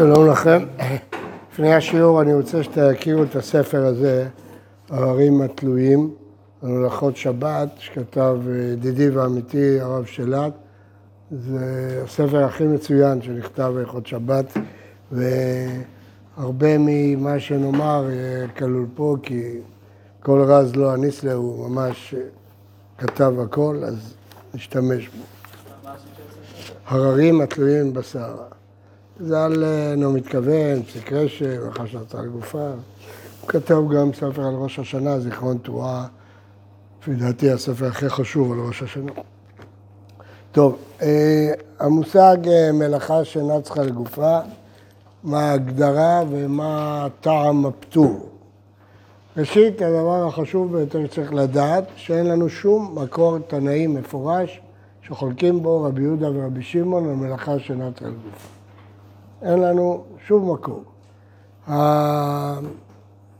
שלום לכם. לפני השיעור אני רוצה שתכירו את הספר הזה, ההרים התלויים, על הלכות שבת, שכתב ידידי ועמיתי הרב שלט. זה הספר הכי מצוין שנכתב בהלכות שבת, והרבה ממה שנאמר כלול פה, כי כל רז לא אניס לה, הוא ממש כתב הכל, אז נשתמש בו. הררים התלויים בסערה. זה על אינו מתכוון, פסיק רשם, אחר שנצא לגופה. הוא כתב גם ספר על ראש השנה, זיכרון תרועה, לפי דעתי הספר הכי חשוב על ראש השנה. טוב, אה, המושג אה, מלאכה שאינה צריכה לגופה, מה ההגדרה ומה טעם הפטור. ראשית, הדבר החשוב ביותר שצריך לדעת, שאין לנו שום מקור תנאי מפורש שחולקים בו רבי יהודה ורבי שמעון על מלאכה שאינה צריכה לגופה. אין לנו שום מקום.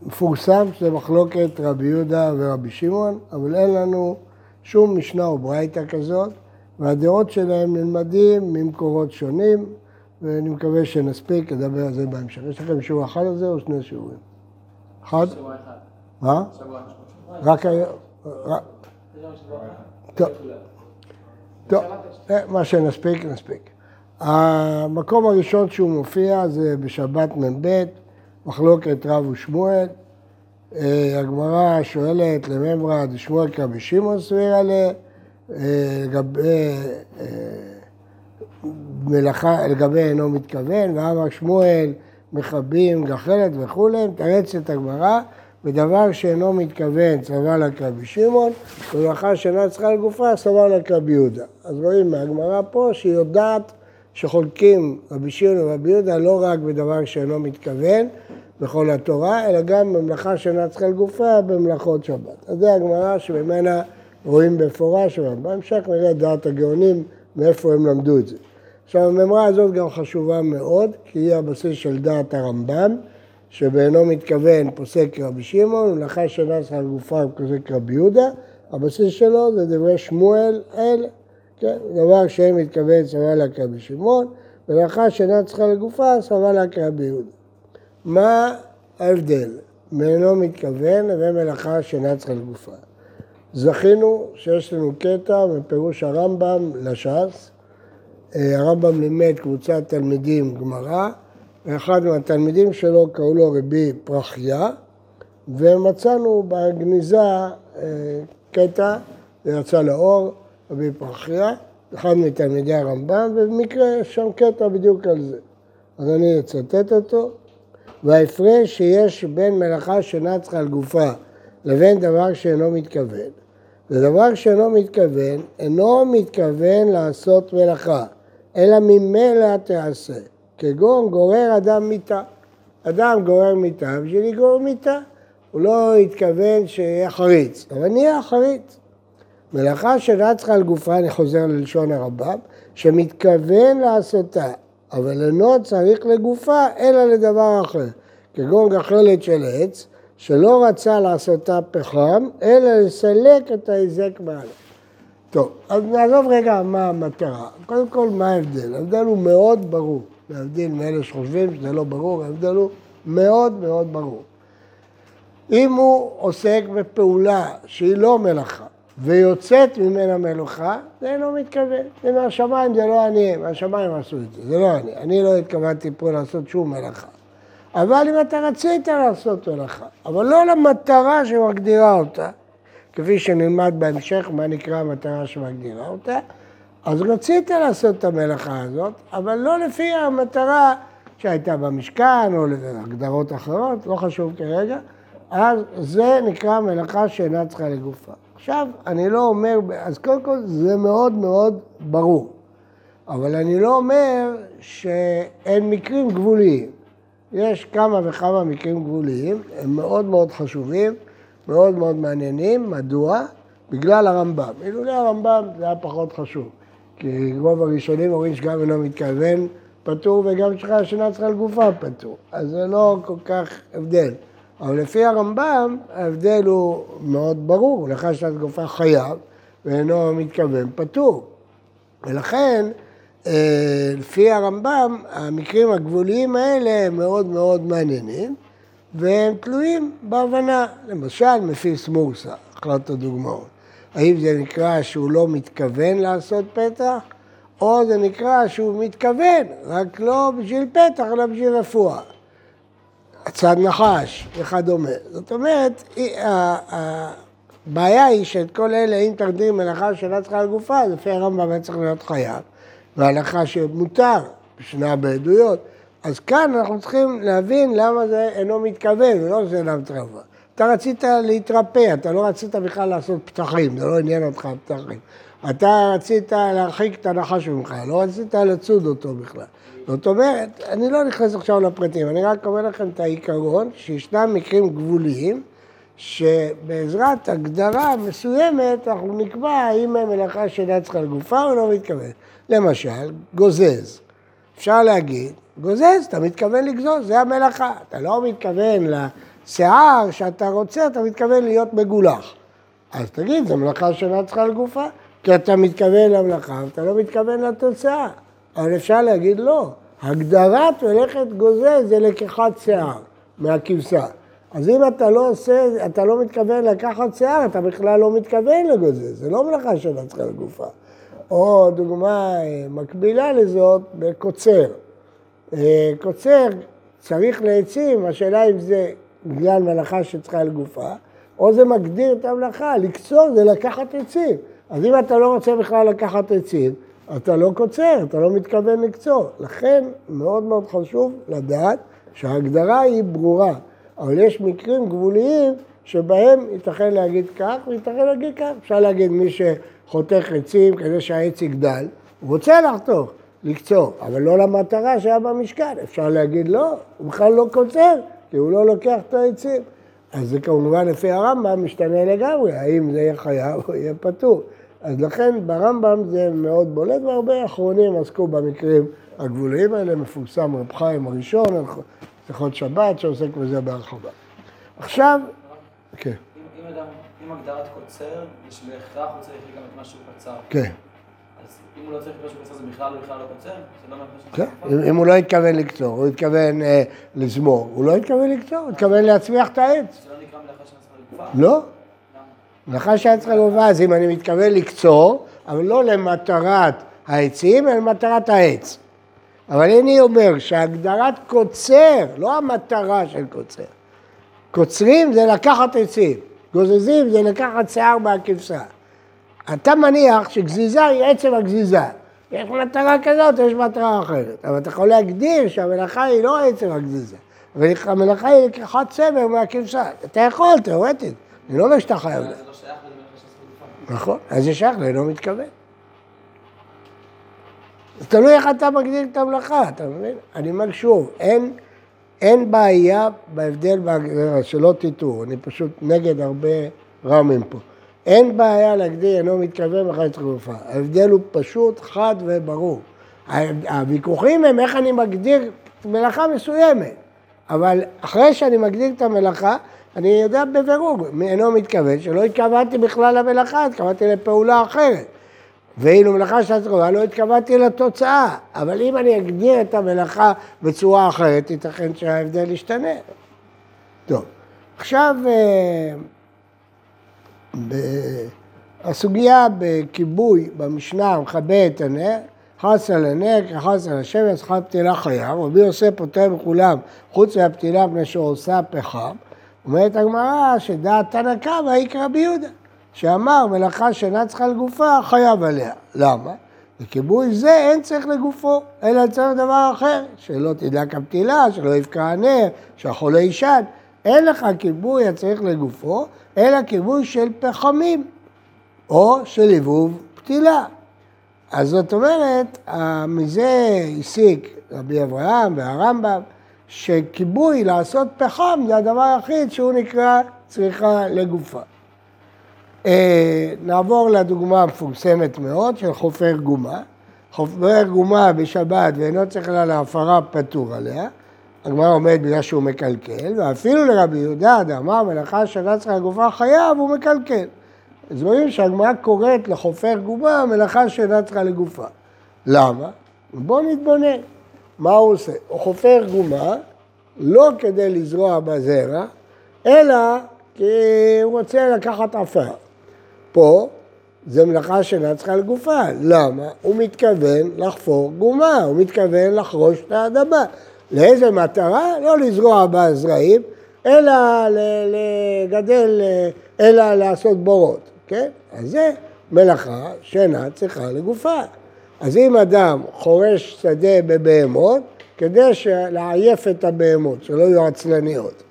המפורסם שזה מחלוקת רבי יהודה ורבי שמעון, אבל אין לנו שום משנה או ברייתא כזאת, והדעות שלהם נלמדים ממקורות שונים, ואני מקווה שנספיק לדבר על זה בהמשך. יש לכם שיעור אחד על זה או שני שיעורים? אחד? שבוע אחד. מה? שבוע רק היום? רק- טוב. טוב, אה, מה שנספיק, נספיק. המקום הראשון שהוא מופיע זה בשבת מ"ב, מחלוקת רב ושמואל. אה, הגמרא שואלת לממרא דשמואל כרבי שמעון סבירה ל... אה, לגבי אה, מלאכה, לגבי אינו מתכוון, ואמר שמואל מכבים גחלת וכולי, מתרצת הגמרא, בדבר שאינו מתכוון סבר לה כרבי שמעון, ומלאכה שאינה צריכה לגופה סבר לה כרבי יהודה. אז רואים מהגמרא פה שהיא יודעת שחולקים רבי שמעון ורבי יהודה לא רק בדבר שאינו מתכוון בכל התורה, אלא גם במלאכה שאינה צריכה לגופה במלאכות שבת. אז זה הגמרא שממנה רואים במפורש, בהמשך נראה דעת הגאונים מאיפה הם למדו את זה. עכשיו, הממרה הזאת גם חשובה מאוד, כי היא הבסיס של דעת הרמב"ם, שבאינו מתכוון פוסק רבי שמעון, ולאחר שאינה צריכה לגופה פוסק רבי יהודה, הבסיס שלו זה דברי שמואל אלה, כן? דבר שאין מתכוון סבל לה כרבי שמעון, ולאחר שאינה צריכה לגופה סבל לה כרבי יהודה. מה ההבדל מאינו מתכוון לבין מלאכה שאינה צריכה לגופה? זכינו שיש לנו קטע מפירוש הרמב"ם לש"ס. אה, הרמב"ם לימד קבוצת תלמידים גמרא, ואחד מהתלמידים שלו קראו לו רבי פרחיה, ומצאנו בגניזה אה, קטע, זה יצא לאור, רבי פרחיה, אחד מתלמידי הרמב"ם, ובמקרה יש שם קטע בדיוק על זה. אז אני אצטט אותו. וההפרש שיש בין מלאכה צריכה על גופה לבין דבר שאינו מתכוון, זה דבר שאינו מתכוון, אינו מתכוון לעשות מלאכה, אלא ממילא תעשה, כגון גורר אדם מיתה. אדם גורר מיתה בשביל לגרור מיתה. הוא לא התכוון שיהיה חריץ, אבל נהיה חריץ. מלאכה צריכה על גופה, אני חוזר ללשון הרמב"ם, שמתכוון לעשותה, אבל אינו צריך לגופה, אלא לדבר אחר. כגון גחלת של עץ, שלא רצה לעשותה פחם, אלא לסלק את ההיזק מעלה. טוב, אז נעזוב רגע מה המטרה. קודם כל, מה ההבדל? ההבדל הוא מאוד ברור. להבדיל מאלה שחושבים שזה לא ברור, ההבדל הוא מאוד מאוד ברור. אם הוא עוסק בפעולה שהיא לא מלאכה, ויוצאת ממנה מלאכה, זה אינו מתכוון. זה מהשמיים, זה לא אני, מהשמיים עשו את זה, זה לא אני. אני לא התכוונתי פה לעשות שום מלאכה. אבל אם אתה רצית לעשות מלאכה, אבל לא למטרה שמגדירה אותה, כפי שנלמד בהמשך מה נקרא המטרה שמגדירה אותה, אז רצית לעשות את המלאכה הזאת, אבל לא לפי המטרה שהייתה במשכן או להגדרות אחרות, לא חשוב כרגע, אז זה נקרא מלאכה שאינה צריכה לגופה. עכשיו, אני לא אומר, אז קודם כל זה מאוד מאוד ברור, אבל אני לא אומר שאין מקרים גבוליים. יש כמה וכמה מקרים גבוליים, הם מאוד מאוד חשובים, מאוד מאוד מעניינים. מדוע? בגלל הרמב"ם. אילולא הרמב"ם זה היה פחות חשוב. כי רוב הראשונים אומרים שגם אינו מתכוון פטור וגם שלך השינה צריכה לגופה פטור. אז זה לא כל כך הבדל. אבל לפי הרמב"ם ההבדל הוא מאוד ברור. לך שנת גופה חייב ואינו מתכוון פטור. ולכן אה, לפי הרמב"ם, המקרים הגבוליים האלה הם מאוד מאוד מעניינים, והם תלויים בהבנה. למשל, מפיס מורסה, אחת הדוגמאות. האם זה נקרא שהוא לא מתכוון לעשות פתח, או זה נקרא שהוא מתכוון, רק לא בשביל פתח, אלא בשביל רפואה. הצד נחש וכדומה. זאת אומרת, הבעיה היא שאת כל אלה, אם תרדים מלאכה שאינה צריכה לגופה, לפי הרמב"ם צריך להיות חייב. והלכה שמותר, משנה בעדויות. אז כאן אנחנו צריכים להבין למה זה אינו מתכוון, ולא שזה אינו מתכוון. אתה רצית להתרפא, אתה לא רצית בכלל לעשות פתחים, זה לא עניין אותך פתחים. אתה רצית להרחיק את הנחש ממך, לא רצית לצוד אותו בכלל. זאת אומרת, אני לא נכנס עכשיו לפרטים, אני רק אומר לכם את העיקרון, שישנם מקרים גבוליים, שבעזרת הגדרה מסוימת אנחנו נקבע האם המלאכה שאינה צריכה לגופה או לא מתכוון. למשל, גוזז. אפשר להגיד, גוזז, אתה מתכוון לגזוז, זה המלאכה. אתה לא מתכוון לשיער שאתה רוצה, אתה מתכוון להיות מגולח. אז תגיד, זו מלאכה שאינה צריכה לגופה, כי אתה מתכוון למלאכה, ואתה לא מתכוון לתוצאה. אבל אפשר להגיד לא. הגדרת מלאכת גוזז זה לקיחת שיער מהכבשה. אז אם אתה לא עושה, אתה לא מתכוון לקחת שיער, אתה בכלל לא מתכוון לגוזז, זה לא מלאכה שאינה צריכה לגופה. או דוגמה אה, מקבילה לזאת בקוצר. אה, קוצר צריך לעצים, השאלה אם זה בגלל מלאכה שצריכה לגופה, או זה מגדיר את המלאכה, לקצור זה לקחת עצים. אז אם אתה לא רוצה בכלל לקחת עצים, אתה לא קוצר, אתה לא מתכוון לקצור. לכן מאוד מאוד חשוב לדעת שההגדרה היא ברורה, אבל יש מקרים גבוליים שבהם ייתכן להגיד כך וייתכן להגיד כך. אפשר להגיד מי שחותך עצים כדי שהעץ יגדל, הוא רוצה לחתוך, לקצור, אבל לא למטרה שהיה במשכן. אפשר להגיד לא, הוא בכלל לא קוצר, כי הוא לא לוקח את העצים. אז זה כמובן לפי הרמב"ם משתנה לגמרי, האם זה יהיה חייב או יהיה פטור. אז לכן ברמב"ם זה מאוד בולט, והרבה אחרונים עסקו במקרים הגבוליים האלה, מפורסם רב חיים הראשון, הלכות שבת, שעוסק בזה בהרחבה. עכשיו, כן. אם הגדרת קוצר, יש בהכרח הוא צריך גם את מה שהוא קצר. כן. אז אם הוא לא צריך שהוא קצר, זה בכלל בכלל לא קוצר? לא כן, אם הוא לא התכוון לקצור, הוא התכוון אה, לזמור, הוא לא התכוון לקצור, הוא התכוון להצמיח את העץ. זה לא נקרא מלאכה שנצחה לגופה? לא. מלאכה שנצחה לגופה, אז אם אני מתכוון לקצור, אבל לא למטרת העצים, אלא למטרת העץ. אבל אני אומר שהגדרת קוצר, לא המטרה של קוצר. קוצרים זה לקחת עצים, גוזזים זה לקחת שיער מהכבשה. אתה מניח שגזיזה היא עצם הגזיזה. יש מטרה כזאת, יש מטרה אחרת. אבל אתה יכול להגדיר שהמלאכה היא לא עצם הגזיזה. אבל המלאכה היא לקחת צמר מהכבשה. אתה יכול, תאורטית. אני לא אומר שאתה חייב. זה לא שייך נכון, אז זה שייך לאינו מתכוון. זה תלוי איך אתה מגדיר את המלאכה, אתה מבין? אני אומר שוב, אין, אין בעיה בהבדל בהגדרה, שלא תטעו, אני פשוט נגד הרבה רמים פה. אין בעיה להגדיר אינו מתכוון בחייץ גופה. ההבדל הוא פשוט, חד וברור. הוויכוחים הם איך אני מגדיר מלאכה מסוימת, אבל אחרי שאני מגדיר את המלאכה, אני יודע בבירור, אינו מתכוון, שלא התכוונתי בכלל למלאכה, התכוונתי לפעולה אחרת. ואילו מלאכה שעת קרובה לא התכוונתי לתוצאה, אבל אם אני אגדיר את המלאכה בצורה אחרת, ייתכן שההבדל ישתנה. טוב, עכשיו אה, הסוגיה בכיבוי במשנה מכבה את הנר, חס על הנר כחס על השמש, חס פתילה חייב, רבי יוסף פותר בכולם חוץ מהפתילה מפני שעושה פחם, אומרת הגמרא שדעת תנא קמא יקרא ביהודה. שאמר מלאכה שאינה צריכה לגופה, חייב עליה. למה? בכיבוי זה אין צריך לגופו, אלא צריך דבר אחר, שלא תדלק הפתילה, שלא יבקע הנר, שהחולה יישן. אין לך כיבוי הצריך לגופו, אלא כיבוי של פחמים, או של עיבוב פתילה. אז זאת אומרת, מזה הסיק רבי אברהם והרמב"ם, שכיבוי לעשות פחם זה הדבר היחיד שהוא נקרא צריכה לגופה. אה, נעבור לדוגמה המפורסמת מאוד של חופר גומה. חופר גומה בשבת ואינו צריך לה להפרה פטור עליה. הגמרא עומד בגלל שהוא מקלקל, ואפילו לרבי יהודה דאמר מלאכה שאינה צריכה לגופה חייב, הוא מקלקל. אז רואים שהגמרא קוראת לחופר גומה מלאכה שאינה צריכה לגופה. למה? בואו נתבונן. מה הוא עושה? הוא חופר גומה לא כדי לזרוע בזרע, אלא כי הוא רוצה לקחת עפר. פה זה מלאכה שאינה צריכה לגופה. למה? הוא מתכוון לחפור גומה, הוא מתכוון לחרוש את האדמה. לאיזה מטרה? לא לזרוע בה זרעים, אלא לגדל, אלא לעשות בורות, כן? אז זה מלאכה שאינה צריכה לגופה. אז אם אדם חורש שדה בבהמות, כדי לעייף את הבהמות, שלא יהיו עצלניות.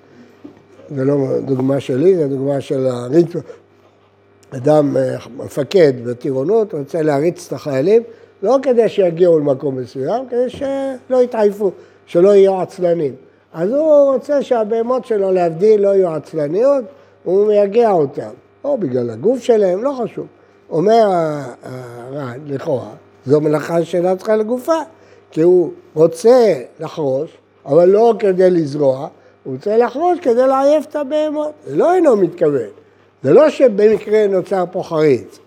זה לא דוגמה שלי, זה דוגמה של הריצו. אדם, אה, מפקד בטירונות, רוצה להריץ את החיילים, לא כדי שיגיעו למקום מסוים, כדי שלא יתעייפו, שלא יהיו עצלנים. אז הוא רוצה שהבהמות שלו, להבדיל, לא יהיו עצלניות, הוא מייגע אותם. או בגלל הגוף שלהם, לא חשוב. אומר הר"ן, לכאורה, זו מלאכה שאינה צריכה לגופה, כי הוא רוצה לחרוש, אבל לא כדי לזרוע, הוא רוצה לחרוש כדי לעייף את הבהמות. זה לא אינו מתכוון. זה לא שבמקרה נוצר פה חריץ.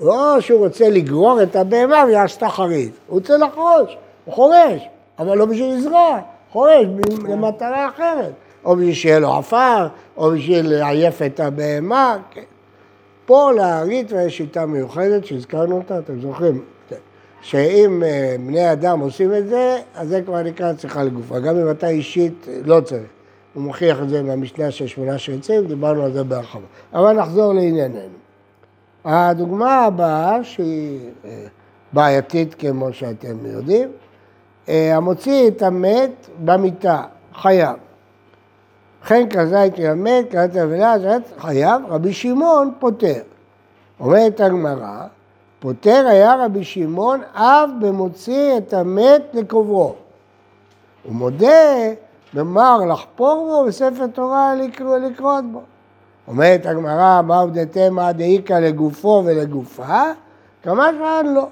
לא שהוא רוצה לגרור את הבהמה ועשתה חריץ. הוא רוצה לחרוש, הוא חורש, אבל לא בשביל לזרוע, חורש למטרה אחרת. או בשביל שיהיה לו עפר, או בשביל לעייף את הבהמה. כן. פה לאריתווה יש שיטה מיוחדת שהזכרנו אותה, אתם זוכרים? שאם אה, בני אדם עושים את זה, אז זה כבר נקרא צריכה לגופה. גם אם אתה אישית לא צריך. הוא מוכיח את זה מהמשנה של שמונה שעצים, דיברנו על זה בהרחבה. אבל נחזור לענייננו. הדוגמה הבאה, שהיא אה, בעייתית כמו שאתם יודעים, אה, המוציא את המת במיטה, חייב. וכן כזית ילמד, כזית אבלה, חייב, רבי שמעון פוטר. אומרת הגמרא, פוטר היה רבי שמעון אב במוציא את המת לקוברו. הוא מודה במר לחפור בו וספר תורה לקרוא, לקרות בו. אומרת הגמרא, מה עובדתמה דאיכא לגופו ולגופה? כמה זמן לא.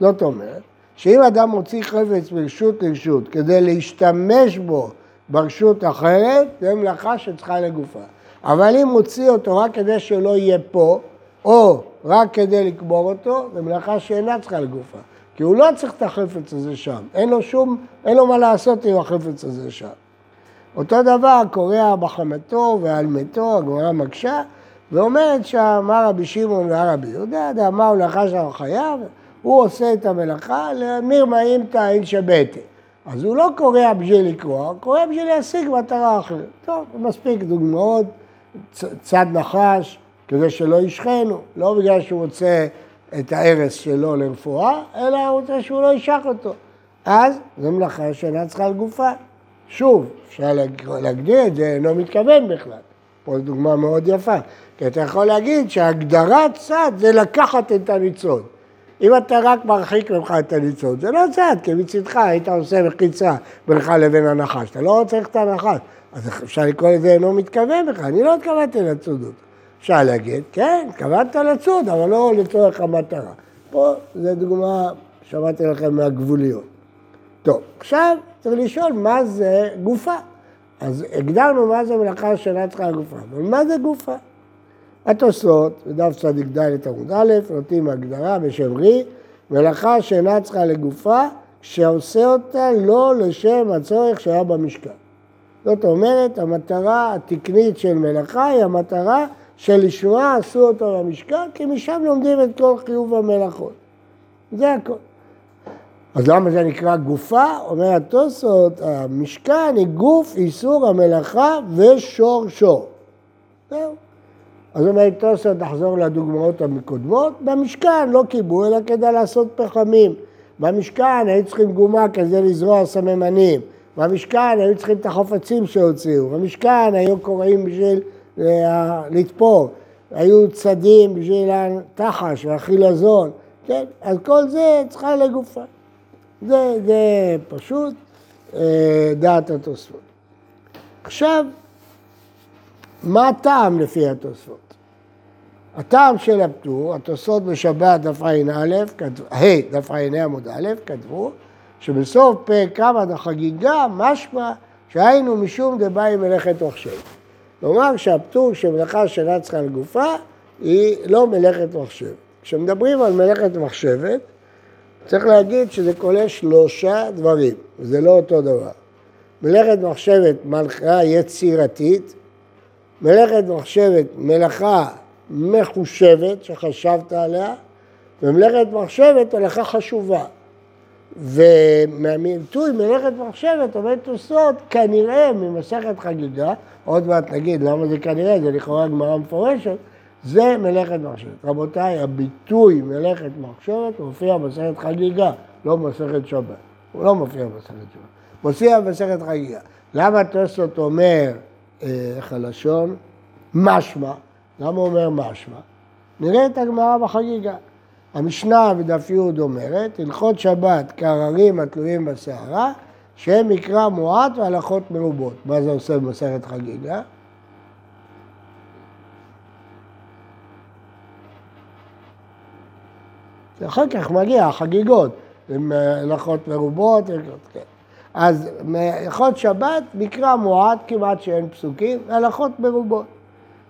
זאת אומרת, שאם אדם מוציא חפץ מרשות לרשות כדי להשתמש בו ברשות אחרת, זה מלאכה שצריכה לגופה. אבל אם מוציא אותו רק כדי שלא יהיה פה, או רק כדי לקבור אותו, זה מלאכה שאינה צריכה לגופה. כי הוא לא צריך את החפץ הזה שם, אין לו שום, אין לו מה לעשות עם החפץ הזה שם. אותו דבר קורע בחמתו ועל מתו, הגמרא מקשה, ואומרת שאמר רבי שמעון והרבי יהודה, דאמר מלאכה של החייב, הוא עושה את המלאכה למרמא אימתא אין שבטה. אז הוא לא קורע בשביל לקרוע, הוא קורע בשביל להשיג מטרה אחרת. טוב, מספיק דוגמאות, צד נחש, כדי שלא ישכנו, לא בגלל שהוא רוצה את ההרס שלו לרפואה, אלא הוא רוצה שהוא לא ישח אותו. אז זו מלאכה שאינה צריכה לגופה. שוב, אפשר להגדיר את זה, אינו מתכוון בכלל. פה זו דוגמה מאוד יפה. כי אתה יכול להגיד שהגדרת צד זה לקחת את הניצוד. אם אתה רק מרחיק ממך את הניצוד, זה לא צד, כי מצדך היית עושה מחיצה בינך לבין הנחש. אתה לא צריך את הנחש. אז אפשר לקרוא לזה אינו מתכוון בכלל. אני לא התכוונתי לצודות. אפשר להגיד, כן, התכוונת לצוד, אבל לא לצורך המטרה. פה זו דוגמה, שמעתי לכם מהגבוליות. טוב, עכשיו צריך לשאול מה זה גופה. אז הגדרנו מה זה מלאכה שאינה צריכה גופה, אבל מה זה גופה? התוספות, בדף צדיק ד' עמוד א', נותנים הגדרה בשם רי, מלאכה שאינה צריכה לגופה, שעושה אותה לא לשם הצורך שהיה במשכן. זאת אומרת, המטרה התקנית של מלאכה היא המטרה שלשמה עשו אותו במשכן, כי משם לומדים את כל חיוב המלאכות. זה הכל. אז למה זה נקרא גופה? אומר התוספות, המשכן היא גוף איסור המלאכה ושורשו. זהו. אז אומר תוספות, נחזור לדוגמאות המקודמות, במשכן לא קיבלו אלא כדי לעשות פחמים. במשכן היו צריכים גומה כדי לזרוע סממנים. במשכן היו צריכים את החפצים שהוציאו. במשכן היו קוראים בשביל לתפור. היו צדים בשביל התחש והחילזון. כן? אז כל זה צריכה לגופה. זה, זה פשוט אה, דעת התוספות. עכשיו, מה הטעם לפי התוספות? הטעם של הפטור, התוספות בשבת דף ע"א, ה' דף ע"א עמוד א', כתבו שבסוף פרק כמה החגיגה משמע שהיינו משום דבאי מלאכת מחשב. כלומר שהפטור של מלאכה שאינה צריכה לגופה היא לא מלאכת מחשב. כשמדברים על מלאכת מחשבת, צריך להגיד שזה כולל שלושה דברים, וזה לא אותו דבר. מלאכת מחשבת מלאכה יצירתית, מלאכת מחשבת מלאכה מחושבת שחשבת עליה, ומלאכת מחשבת מלאכה חשובה. ומהמיתוי מלאכת מחשבת עומד תוספות כנראה ממסכת חגיגה, עוד מעט נגיד למה זה כנראה, זה לכאורה גמרא מפורשת, זה מלאכת מחשבת. רבותיי, הביטוי מלאכת מחשבת מופיע במסכת חגיגה, לא במסכת שבת. הוא לא מופיע במסכת שבת. מופיע במסכת חגיגה. למה תוספות אומר, אה, איך הלשון? משמע. למה הוא אומר משמע? נראה את הגמרא בחגיגה. המשנה בדף י' אומרת, הלכות שבת קררים התלויים בסערה, שהם מקרא מועט והלכות מרובות. מה זה עושה במסכת חגיגה? אחר כך מגיע החגיגות, עם אה, הלכות מרובות, כן. אז הלכות שבת מקרא מועט, כמעט שאין פסוקים, והלכות מרובות.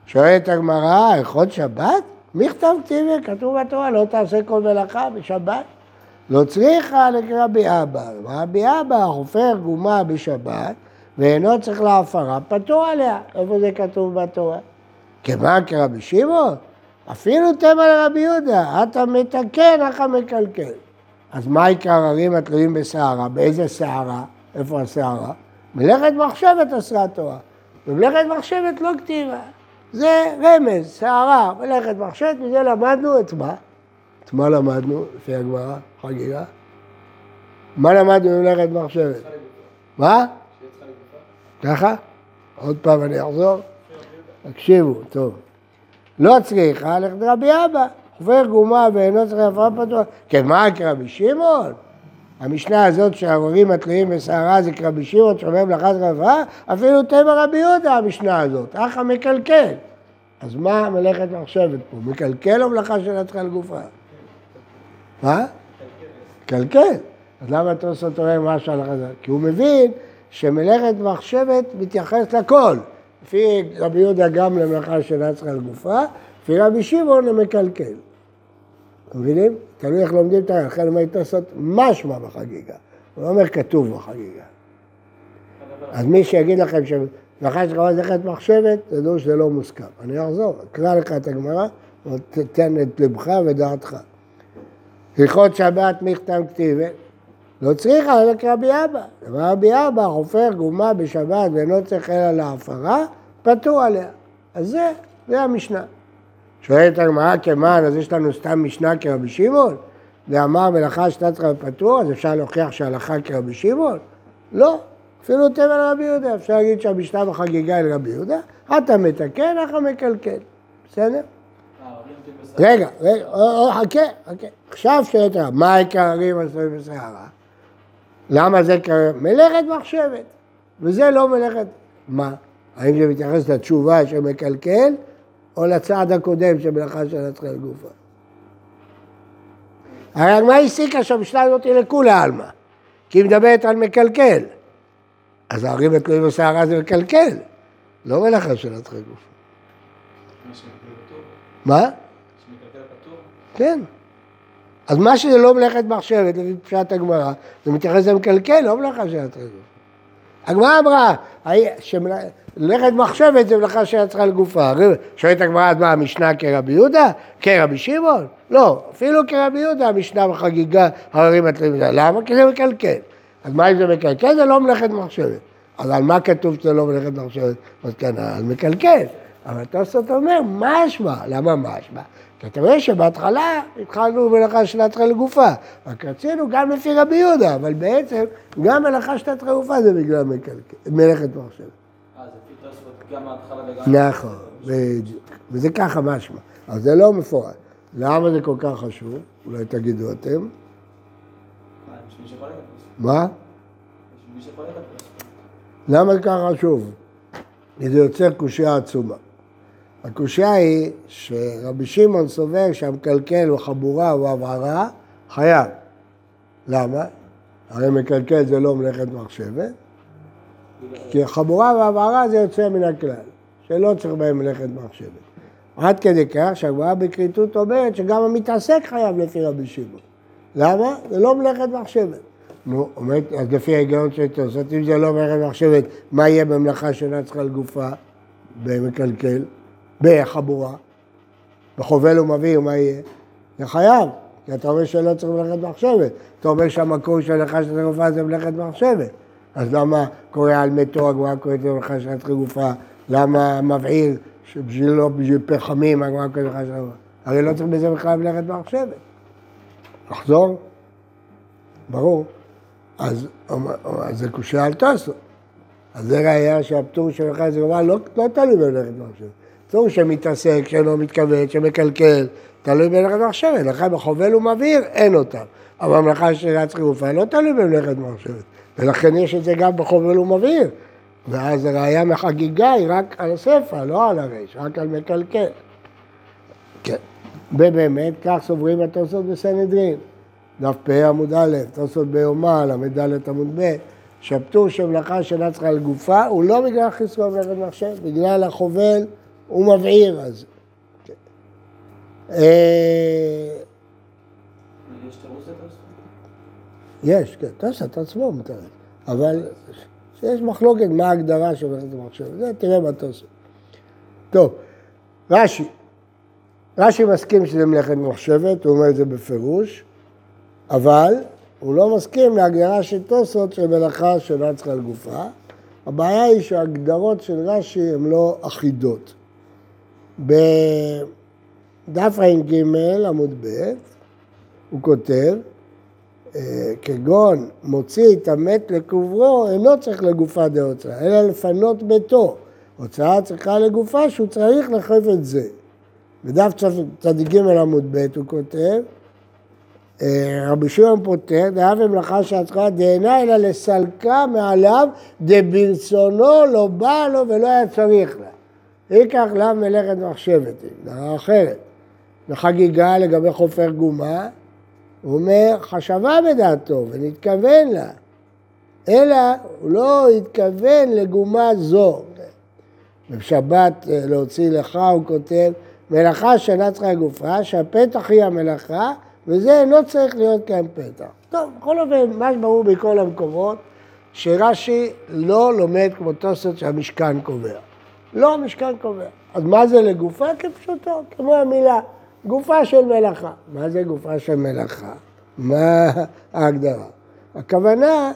שואלת הגמרא, הלכות שבת? מי כתב כתיבי? כתוב בתורה, לא תעשה כל מלאכה בשבת. לא צריכה לרבי אבא. רבי אבא חופר גומה בשבת, ואינו צריך להפרה, פטור עליה. איפה זה כתוב בתורה? כמה כרבי שמעון? אפילו תמה לרבי יהודה, אתה מתקן, אך מקלקל. אז מה עיקר הרים התלויים בסערה? באיזה סערה? איפה הסערה? מלאכת מחשבת עשרה תורה. ומלאכת מחשבת לא כתיבה. זה רמז, סערה, מלאכת מחשבת, מזה למדנו את מה? את מה למדנו, לפי הגמרא, חגיגה? מה למדנו במלאכת מחשבת? מה? ככה? עוד פעם אני אחזור? תקשיבו, טוב. לא צריכה ללכת רבי אבא, חופר גומה ואינו צריך הפרה פתוח. כן, מה כרבי שמעון? המשנה הזאת שהרורים התלויים בשערה זה כרבי שמעון שאומר מלאכת רבה, אפילו תמר רבי יהודה המשנה הזאת, אך המקלקל. אז מה מלאכת מחשבת פה? מקלקל או מלאכה של על גופה? מה? מקלקל. אז למה תוספות אומר משהו על החז"ל? כי הוא מבין שמלאכת מחשבת מתייחס לכל. לפי רבי יהודה גם למלאכה של על גופה, לפי רבי שמעון למקלקל. מבינים? תלוי איך לומדים את ה... לכן אומר לעשות משמע בחגיגה. הוא לא אומר כתוב בחגיגה. אז מי שיגיד לכם שמלאכה של חובת זכת מחשבת, תדעו שזה לא מוסכם. אני אחזור, אקרא לך את הגמרא, ותתן את לבך ודעתך. הלכות שבת מכתם כתיבה, לא צריכה אלא כרבי אבא. רבי אבא חופר גומה בשבת ואינו צריך אלא להפרה, פטור עליה. אז זה, זה המשנה. שואלת הגמרא כמען, אז יש לנו סתם משנה כרבי שמעון? ואמר מלאכה שאתה צריך פטור, אז אפשר להוכיח שהלכה כרבי שמעון? לא, אפילו תבל רבי יהודה, אפשר להגיד שהמשנה בחגיגה היא לרבי יהודה, אתה מתקן, אתה מקלקל, בסדר? רגע, רגע, חכה, חכה. עכשיו שואלת הרב, מה העיקרים עשויים בסערה? למה זה קרה? מלאכת מחשבת, וזה לא מלאכת... מה? האם זה מתייחס לתשובה שמקלקל? או לצעד הקודם של מלאכה של הצחל גופה. הרי הגמרא הסיקה שהמשנה הזאת היא לכולי עלמא, כי היא מדברת על מקלקל. אז ההרים התלויים בסערה זה מקלקל, לא מלאכה של הצחל גופה. מה? כן. אז מה שזה לא מלאכת מחשבת, לפי פשט הגמרא, זה מתייחס למקלקל, לא מלאכה של הצחל גופה. הגמרא אמרה, ללכת מחשבת זה מלאכה שהיה צריכה לגופה. שואלת הגמרא, אז מה, המשנה כרבי יהודה? כרבי שמעון? לא, אפילו כרבי יהודה המשנה בחגיגה הררים התלויים. למה? כי זה מקלקל. אז מה אם זה מקלקל? זה לא מלאכת מחשבת. אז על מה כתוב שזה לא מלאכת מחשבת? אז כאן, על מקלקל. אבל תוספות אומר, מה אשמה? למה מה אשמה? כי אתה רואה שבהתחלה התחלנו מלאכה של התחיל לגופה, רק רצינו גם לפי רבי יהודה, אבל בעצם גם מלאכה של התחיל לגופה זה בגלל מלאכת מחשב. אה, זה תוספות גם ההתחלה וגם... נכון, בדיוק. וזה ככה משמע. אז זה לא מפורט. למה זה כל כך חשוב? אולי תגידו אתם. מה? למה זה ככה חשוב? כי זה יוצר קושייה עצומה. הקושייה היא שרבי שמעון סובר שהמקלקל הוא חבורה או הבערה, חייב. למה? הרי מקלקל זה לא מלאכת מחשבת, כי חבורה והבערה זה יוצא מן הכלל, שלא צריך בהם מלאכת מחשבת. עד כדי כך שהגמרא בכריתות אומרת שגם המתעסק חייב לפי רבי שמעון. למה? זה לא מלאכת מחשבת. נו, אומרת, אז לפי ההיגיון של תוספות, אם זה לא מלאכת מחשבת, מה יהיה במלאכה שאינה צריכה לגופה במקלקל, בחבורה? בחובל ומבהיר, מה יהיה? זה חייב, כי אתה אומר שלא צריך מלאכת מחשבת. אתה אומר שהמקור של של הגופה זה מלאכת מחשבת. אז למה קורא על מתו הגמרא קוראת למלאכה של הגופה? למה מבעיר שבשבילו, בשביל פחמים הגמרא קוראת של הגופה? הרי לא צריך בזה בכלל מלאכת מחשבת. לחזור? ברור. אז, זה קושייה על טסו. אז זה ראייה שהפטור של של הגופה לא, לא תלוי במלאכת מחשבת. פטור שמתעסק, שאינו מתכוון, שמקלקל, תלוי במלאכת מחשבת. לכן בחובל ומבהיר אין אותם. אבל המלאכה של רץ חירופה לא תלוי במלאכת מחשבת. ולכן יש את זה גם בחובל ומבהיר. ואז הראייה מחגיגה היא רק על הספר, לא על הרש, רק על מקלקל. כן. ובאמת, כך סוברים התוספות בסנהדרין. דף פ' עמוד א', תוספות ביומה, ל"ד עמוד ב', שהפטור של מלאכה שאינה צריכה לגופה הוא לא בגלל חיסרון מלאכת מחשב, בגלל החובל הוא מבעיר אז. אה, יש כן, תוספות עצמו מתאר, אבל יש מחלוקת מה ההגדרה של המחשב, זה תראה בתוספות. טוב, רש"י, רש"י מסכים שזה מלאכת מחשבת, הוא אומר את זה בפירוש, אבל הוא לא מסכים להגדרה של תוספות של מלאכה שאינה צריכה לגופה. הבעיה היא שההגדרות של רש"י הן לא אחידות. בדף ע"ג עמוד ב' הוא כותב, אה, כגון מוציא את המת לקוברו, אינו צריך לגופה דהוצאה, אלא לפנות ביתו. הוצאה צריכה לגופה שהוא צריך לחייב את זה. בדף צ"ג עמוד ב' הוא כותב, אה, רבי שמעון פותר, דאב במלאכה שהצריכה דהנה אלא לסלקה מעליו דברצונו לא בא לו ולא היה צריך לה. ייקח לה מלאכת מחשבת, דבר אחרת. בחגיגה לגבי חופר גומה, הוא אומר, חשבה בדעתו ונתכוון לה, אלא הוא לא התכוון לגומה זו. בשבת אה, להוציא לך, הוא כותב, מלאכה שאינה צריכה גופה, שהפתח היא המלאכה, וזה אינו צריך להיות כאן פתח. טוב, בכל אופן, מה שברור בכל המקומות, שרש"י לא לומד כמו תוספות שהמשכן קובע. לא המשכן קובע. אז מה זה לגופה? כפשוטו, כמו המילה, גופה של מלאכה. מה זה גופה של מלאכה? מה ההגדרה? הכוונה,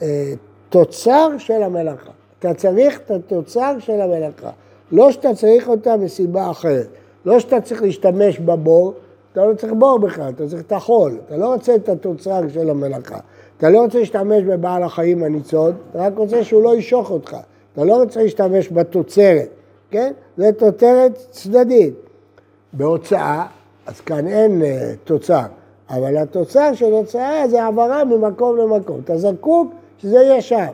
התוצר של המלאכה. אתה צריך את התוצר של המלאכה. לא שאתה צריך אותה מסיבה אחרת. לא שאתה צריך להשתמש בבור, אתה לא צריך בור בכלל, אתה צריך את החול. אתה לא רוצה את התוצר של המלאכה. אתה לא רוצה להשתמש בבעל החיים הניצוד, אתה רק רוצה שהוא לא ישוך אותך. אתה לא רוצה להשתמש בתוצרת, כן? זה תוצרת צדדית. בהוצאה, אז כאן אין uh, תוצר, אבל התוצר של הוצאה זה העברה ממקום למקום. אתה זקוק שזה יהיה שם.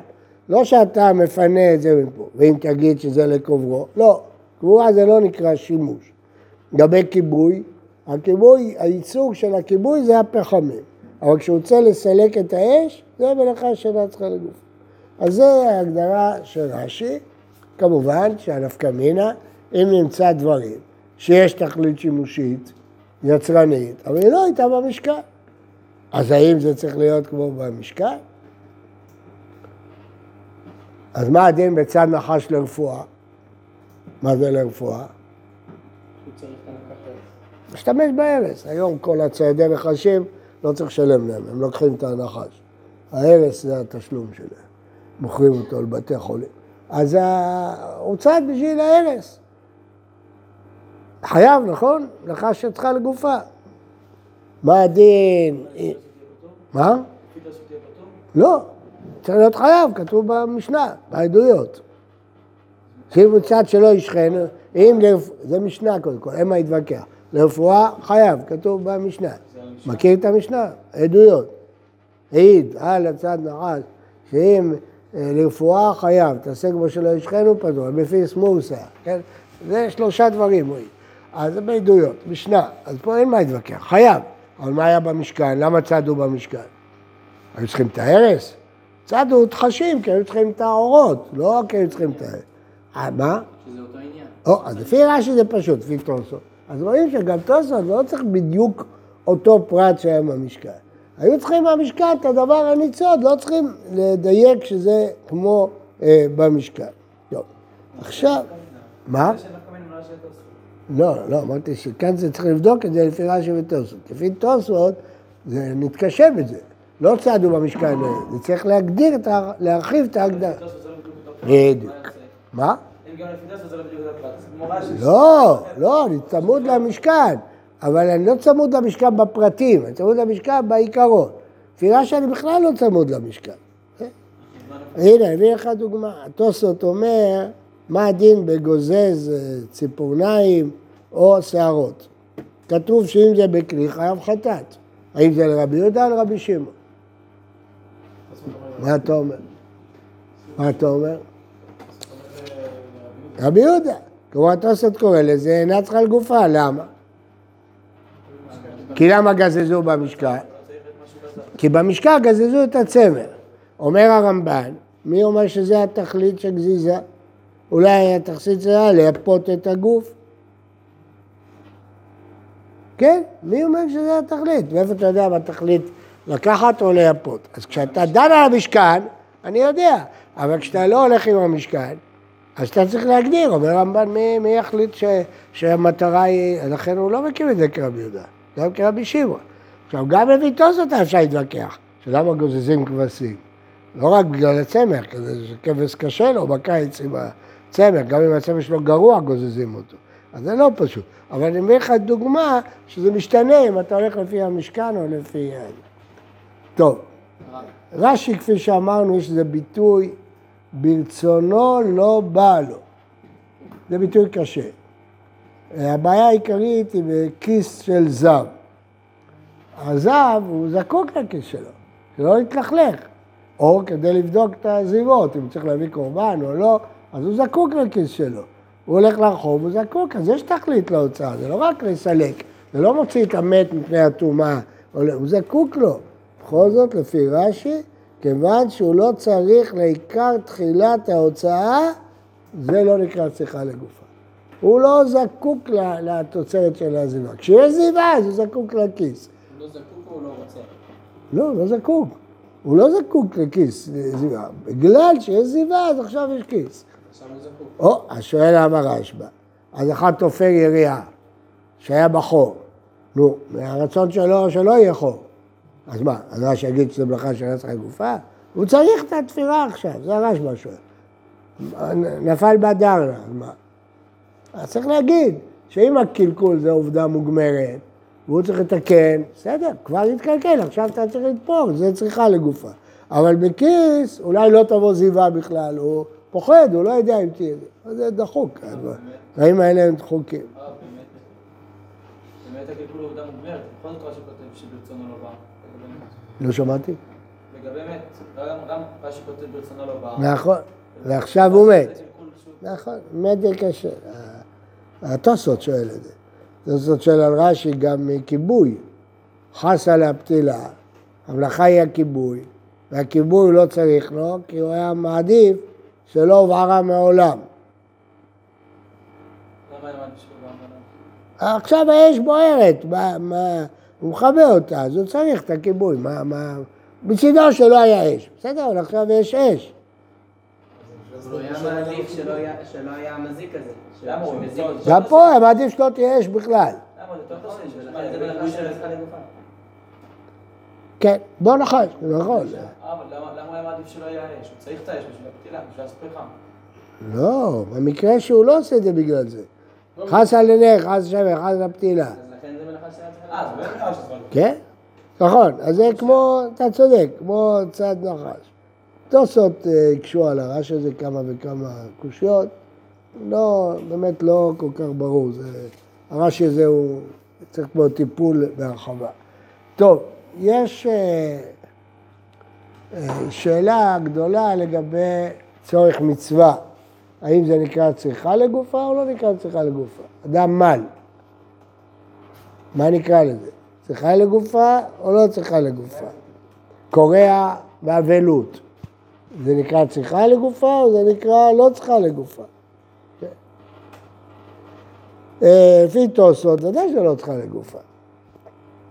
לא שאתה מפנה את זה מפה, ואם תגיד שזה לקוברו, לא. קבורה זה לא נקרא שימוש. לגבי כיבוי, הכיבוי, הייצוג של הכיבוי זה הפחמים. אבל כשהוא רוצה לסלק את האש, זה מלאכה שאינה צריכה לגוף. אז זה ההגדרה של רש"י, כמובן שהנפקא מינה, אם נמצא דברים שיש תכלית שימושית, יצרנית, אבל היא לא הייתה במשכן. אז האם זה צריך להיות כמו במשכן? אז מה הדין בצד נחש לרפואה? מה זה לרפואה? משתמש בהרס. היום כל הציידי נחשים לא צריך לשלם להם, הם לוקחים את הנחש. ההרס זה התשלום שלהם. מוכרים אותו לבתי חולים. אז הוא צד בשביל ההרס. חייב, נכון? שצריכה לגופה. מה הדין? מה? לא, צריך להיות חייב, כתוב במשנה, בעדויות. שאם הוא צד שלא ישכן, אם לרפואה, זה משנה קודם כל, אין מה להתווכח. לרפואה חייב, כתוב במשנה. מכיר את המשנה? עדויות. העיד על הצד נחש, שאם לרפואה חייב, תעשה כמו שלא ישכנו פתור, בפי סמורסה, כן? זה שלושה דברים רואים. אז זה בעדויות, משנה, אז פה אין מה להתווכח, חייב. אבל מה היה במשכן? למה צדו במשכן? היו צריכים את ההרס? צדו תחשים, כי היו צריכים את האורות, לא כי היו צריכים את ההרס. אה, מה? שזה אותו עניין. או, אז לפי רש"י זה פשוט, לפי תוספות. אז רואים שגם תוספות לא צריך בדיוק אותו פרט שהיה במשכן. היו צריכים במשכן את הדבר הניצוד, לא צריכים לדייק שזה כמו אה, במשכן. טוב, עכשיו, מה? לא, לא, אמרתי שכאן זה צריך לבדוק את זה לפי רש"י ותוספות. לפי תוספות, זה נתקשה בזה. לא צעדו במשכן, זה צריך להגדיר. להרחיב את ההגדרה. בדיוק. מה? לא, לא, אני צמוד למשכן, אבל אני לא צמוד למשכן בפרטים, אני צמוד למשכן בעיקרון. לפי רש"י אני בכלל לא צמוד למשכן. הנה, אביא לך דוגמה. התוספות אומר, מה הדין בגוזז אה, ציפורניים או שערות? כתוב שאם זה בכלי חייב חטאת. האם זה לרבי יהודה או לרבי שמעון? מה אתה אומר? מה אתה אומר? רבי יהודה. כמו התוספות קורא לזה, אינה צריכה לגופה, למה? כי למה גזזו במשקל? כי במשקל גזזו את הצמר. אומר הרמב"ן, מי אומר שזה התכלית של גזיזה? אולי התכלית שלה לייפות את הגוף? כן, מי אומר שזה התכלית? מאיפה אתה יודע מה התכלית לקחת או לייפות? אז כשאתה דן על המשכן, אני יודע, אבל כשאתה לא הולך עם המשכן, אז אתה צריך להגדיר, אומר רמב"ן, מי, מי יחליט ש, שהמטרה היא, לכן הוא לא מכיר את זה כרבי יהודה, גם כרבי שמעון. עכשיו, גם תוספות אפשר להתווכח, שלמה גוזזים כבשים? לא רק בגלל הצמח, כזה שכבש קשה לו בקיץ עם הצמח, גם אם הצמח שלו גרוע גוזזים אותו. אז זה לא פשוט. אבל אני מביא לך דוגמה שזה משתנה אם אתה הולך לפי המשכן או לפי... טוב, רש"י, כפי שאמרנו, יש לזה ביטוי, ברצונו לא בא לו. זה ביטוי קשה. הבעיה העיקרית היא בכיס של זב. הזב, הוא זקוק לכיס שלו, שלא יתלכלך. או כדי לבדוק את הזירות, אם צריך להביא קורבן או לא, אז הוא זקוק לכיס שלו. הוא הולך לרחוב, הוא זקוק, אז יש תכלית להוצאה, זה לא רק לסלק, זה לא מוציא את המת מפני הטומאה, הוא זקוק לו. בכל זאת, לפי רש"י, כיוון שהוא לא צריך לעיקר תחילת ההוצאה, זה לא נקרא צריכה לגופה. הוא לא זקוק לתוצרת של הזיבה. כשיש זיבה, אז הוא זקוק לכיס. הוא לא זקוק או הוא לא רוצה? לא, לא זקוק. הוא לא זקוק לכיס זיבה. בגלל שיש זיבה, אז עכשיו יש כיס. או, אז שואל למה רשב"א. אז אחד תופר יריעה, שהיה בחור. נו, מהרצון שלו שלא יהיה חור. אז מה, אז רש"י יגיד שזה מלאכה של רצח הגופה? הוא צריך את התפירה עכשיו, זה הרשב"א שואל. נפל בדרנה, אז מה? אז צריך להגיד שאם הקלקול זה עובדה מוגמרת, והוא צריך לתקן, בסדר, כבר התקלקל, עכשיו אתה צריך לתפור, זה צריכה לגופה. אבל בכיס, אולי לא תבוא זיווה בכלל, הוא פוחד, הוא לא יודע אם תהיה, זה. דחוק, הדברים האלה הם דחוקים. אה, באמת הקלקול עובדה מוגמרת, בכל זאת רש"י כותב שברצונו לא. לא שמעתי? לגבי מת, גם רש"י כותב ברצונו לא בא. נכון, ועכשיו הוא מת. נכון, מת זה קשה. התוספות שואל את זה. התוספות שואל על רש"י גם מכיבוי. חסה להפתילה, המלאכה היא הכיבוי, והכיבוי הוא לא צריך לו, כי הוא היה מעדיף שלא הובערה מעולם. עכשיו האש בוערת, מה, מה, הוא מכבה אותה, אז הוא צריך את הכיבוי, מה, מה, בצדו שלא היה אש, בסדר, אבל עכשיו יש אש. הוא היה מעדיף שלא היה מזיק הזה. למה הוא מזיק? גם פה היה מעדיף שלא תהיה אש בכלל. לגופה. כן, בוא נחש, נכון. אה, אבל למה הוא היה מעדיף שלא יהיה אש? הוא צריך את האש בשביל הפתילה, בשביל לעשות פחם. לא, במקרה שהוא לא עושה את זה בגלל זה. חס על עינך, חס שמן, חס על הפתילה. אז לכן זה מלאכה שהיה צריכה אה, זה באמת מלאכה. כן? נכון, אז זה כמו, אתה צודק, כמו צד נחש. תוספות אה, הקשו על הרעש הזה כמה וכמה קושיות, לא, באמת לא כל כך ברור, זה, הרש"י הזה הוא צריך פה טיפול בהרחבה. טוב, יש אה, אה, שאלה גדולה לגבי צורך מצווה, האם זה נקרא צריכה לגופה או לא נקרא צריכה לגופה? אדם מל, מה נקרא לזה? צריכה לגופה או לא צריכה לגופה? קורע באבלות, זה נקרא צריכה לגופה או זה נקרא לא צריכה לגופה? כן. אה, לפי תוספות, ודאי שלא צריכה לגופה.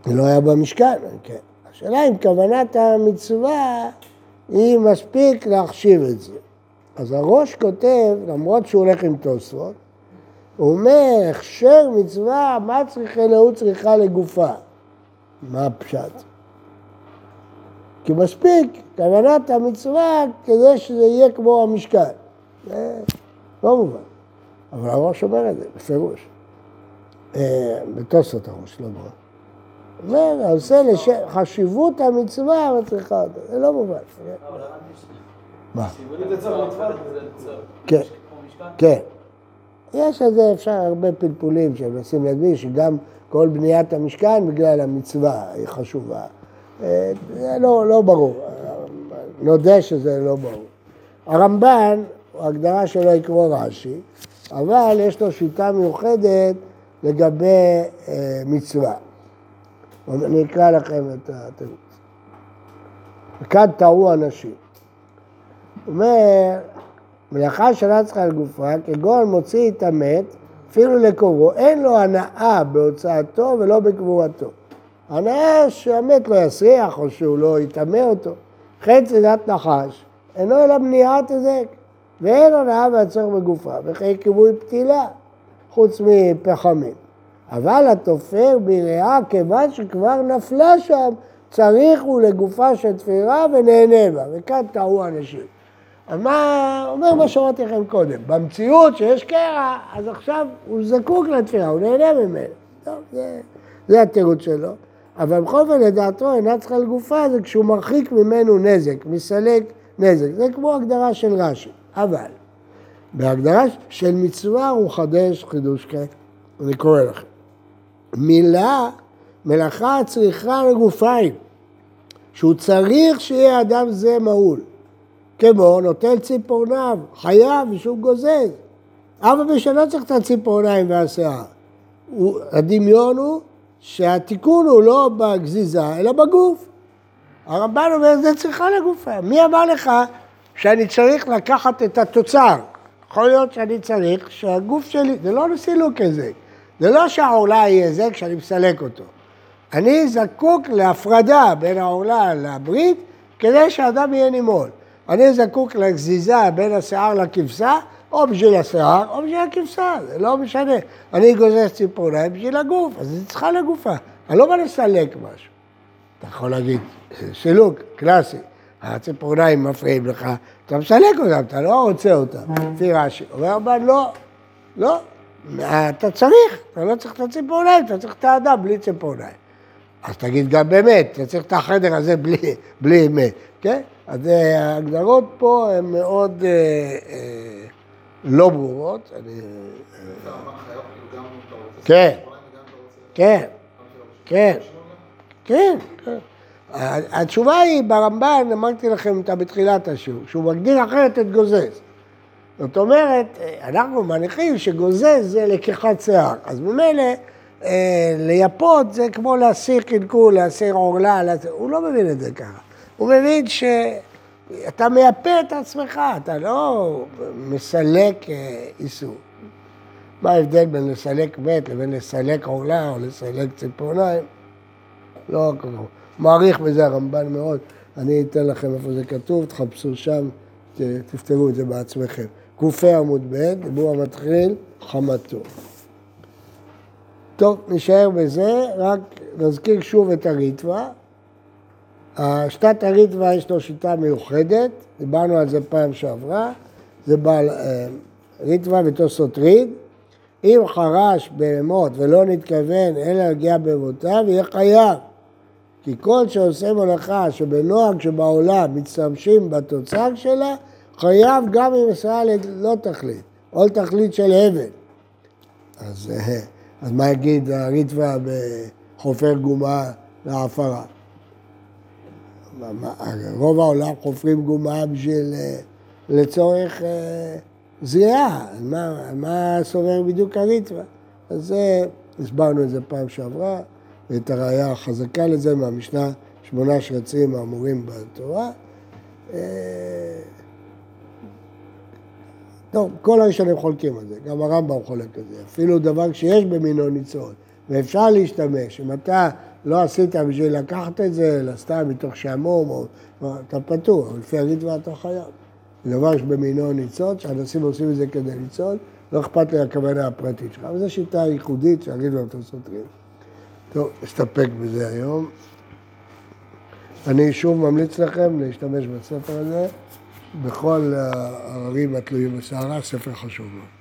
זה לא היה במשכן, כן. השאלה אם כוונת המצווה היא מספיק להחשיב את זה. אז הראש כותב, למרות שהוא הולך עם תוספות, הוא אומר, הכשר מצווה, מה צריכה להוא צריכה לגופה? מה הפשט? כי מספיק כוונת המצווה כדי שזה יהיה כמו המשכן. זה לא מובן. אבל הראש אומר את זה, בפירוש. אה, בתוספות הראש, לא ברור. אומר, עושה חשיבות המצווה מצריכה אותו, זה לא מובן. מה? כן, כן. יש על זה אפשר הרבה פלפולים שמנסים להדגיש שגם כל בניית המשכן בגלל המצווה היא חשובה. אה, זה לא, לא ברור, נודה שזה לא ברור. הרמב"ן, ההגדרה שלו היא כמו רש"י, אבל יש לו שיטה מיוחדת לגבי אה, מצווה. אני אקרא לכם את התירוץ. וכאן טעו אנשים. הוא אומר, מלאכה שאינה צריכה על גופה, כגון מוציא את המת, אפילו לקורו, אין לו הנאה בהוצאתו ולא בקבורתו. הנאה שהמת לא יסריח או שהוא לא יטמא אותו. חץ עדת נחש, אינו אלא מניעת היזק, ואין הנאה והצורך בגופה, וכי כיבוי פתילה, חוץ מפחמים. אבל התופר בריאה, כיוון שכבר נפלה שם, צריך הוא לגופה של תפירה ונהנה בה, וכאן טעו אנשים. אז מה, אומר מה שאמרתי לכם קודם, במציאות שיש קרע, אז עכשיו הוא זקוק לתפירה, הוא נהנה ממנו. טוב, זה, זה התירוץ שלו. אבל בכל אופן לדעתו אינה צריכה לגופה זה כשהוא מרחיק ממנו נזק, מסלק נזק. זה כמו הגדרה של רש"י. אבל בהגדרה של מצווה הוא חדש חידוש כעת. אני קורא לכם. מילה, מלאכה צריכה לגופיים, שהוא צריך שיהיה אדם זה מהול. כמו נוטל ציפורניו, חייב ושהוא גוזז. אבא בשלא צריך את הציפורניים והשיער. הדמיון הוא שהתיקון הוא לא בגזיזה, אלא בגוף. הרמב"ן אומר, זה צריכה לגופה. מי אמר לך שאני צריך לקחת את התוצר? יכול להיות שאני צריך שהגוף שלי, זה לא סילוק היזק. זה לא שהעורלה היא היזק כשאני מסלק אותו. אני זקוק להפרדה בין העורלה לברית כדי שהאדם יהיה נימול. אני זקוק לגזיזה בין השיער לכבשה, או בשביל השיער, או בשביל הכבשה, זה לא משנה. אני גוזר ציפורניים בשביל הגוף, אז היא צריכה לגופה. אני לא בא לסלק משהו. אתה יכול להגיד, סילוק, קלאסי. הציפורניים מפריעים לך, אתה מסלק אותם, אתה לא רוצה אותם, לפי רש"י. אומר הרמב"ן, לא, לא, אתה צריך, אתה לא צריך את הציפורניים, אתה צריך את האדם בלי ציפורניים. אז תגיד גם באמת, אתה צריך את החדר הזה בלי, בלי אמת, כן? אז אה, ההגדרות פה הן מאוד אה, אה, לא ברורות. אני, אה, כן, כן, כן, כן, כן. התשובה היא, ברמב"ן, אמרתי לכם אותה בתחילת השיעור, שהוא מגדיר אחרת את גוזז. זאת אומרת, אנחנו מניחים שגוזז זה לקיחת שיער, אז ממילא אה, לייפות זה כמו להסיר קלקול, להסיר עורלה, להסיר... הוא לא מבין את זה ככה. הוא מבין שאתה מייפה את עצמך, אתה לא מסלק אה, איסור. מה ההבדל בין לסלק מת לבין לסלק עורלה או לסלק ציפורניים? לא כמובן. מעריך בזה הרמב"ן מאוד. אני אתן לכם איפה זה כתוב, תחפשו שם, תפתרו את זה בעצמכם. ק"ה עמוד ב', דיבור המתחיל, חמתו. טוב, נשאר בזה, רק נזכיר שוב את הריטווה. שיטת הריטווה יש לו שיטה מיוחדת, דיברנו על זה פעם שעברה, זה בעל אה, ריטווה ותוספות ריד. אם חרש בהמות ולא נתכוון אלא להגיע בהמותיו, יהיה חייב. כי כל שעושה מלאכה שבנוהג שבעולם מצטרשים בתוצר שלה, חייב גם אם עשה לא תכלית, או לתכלית של הבל. אז, אה, אז מה יגיד הריטווה בחופר גומה להפרה? רוב העולם חופרים גומה בשביל, אה, לצורך אה, זריעה, מה, מה סובר בדיוק הריטווה? אז זה, הסברנו את זה פעם שעברה. ואת הראייה החזקה לזה מהמשנה שמונה שרצים האמורים בתורה. אה, טוב, כל הראשונים חולקים על זה, גם הרמב"ם חולק על זה. אפילו דבר שיש במינו ניצול, ואפשר להשתמש, אם אתה לא עשית בשביל לקחת את זה, אלא סתם מתוך שעמום, אתה פטור, אבל לפי הריטב"א אתה חייב. דבר שבמינו ניצוץ, שאנשים עושים את זה כדי ניצוץ, לא אכפת לי הכוונה הפרטית שלך, אבל זו שיטה ייחודית שהריטב"א סותרים. טוב, נסתפק בזה היום. אני שוב ממליץ לכם להשתמש בספר הזה בכל הערבים התלויים בסערה, ספר חשוב מאוד.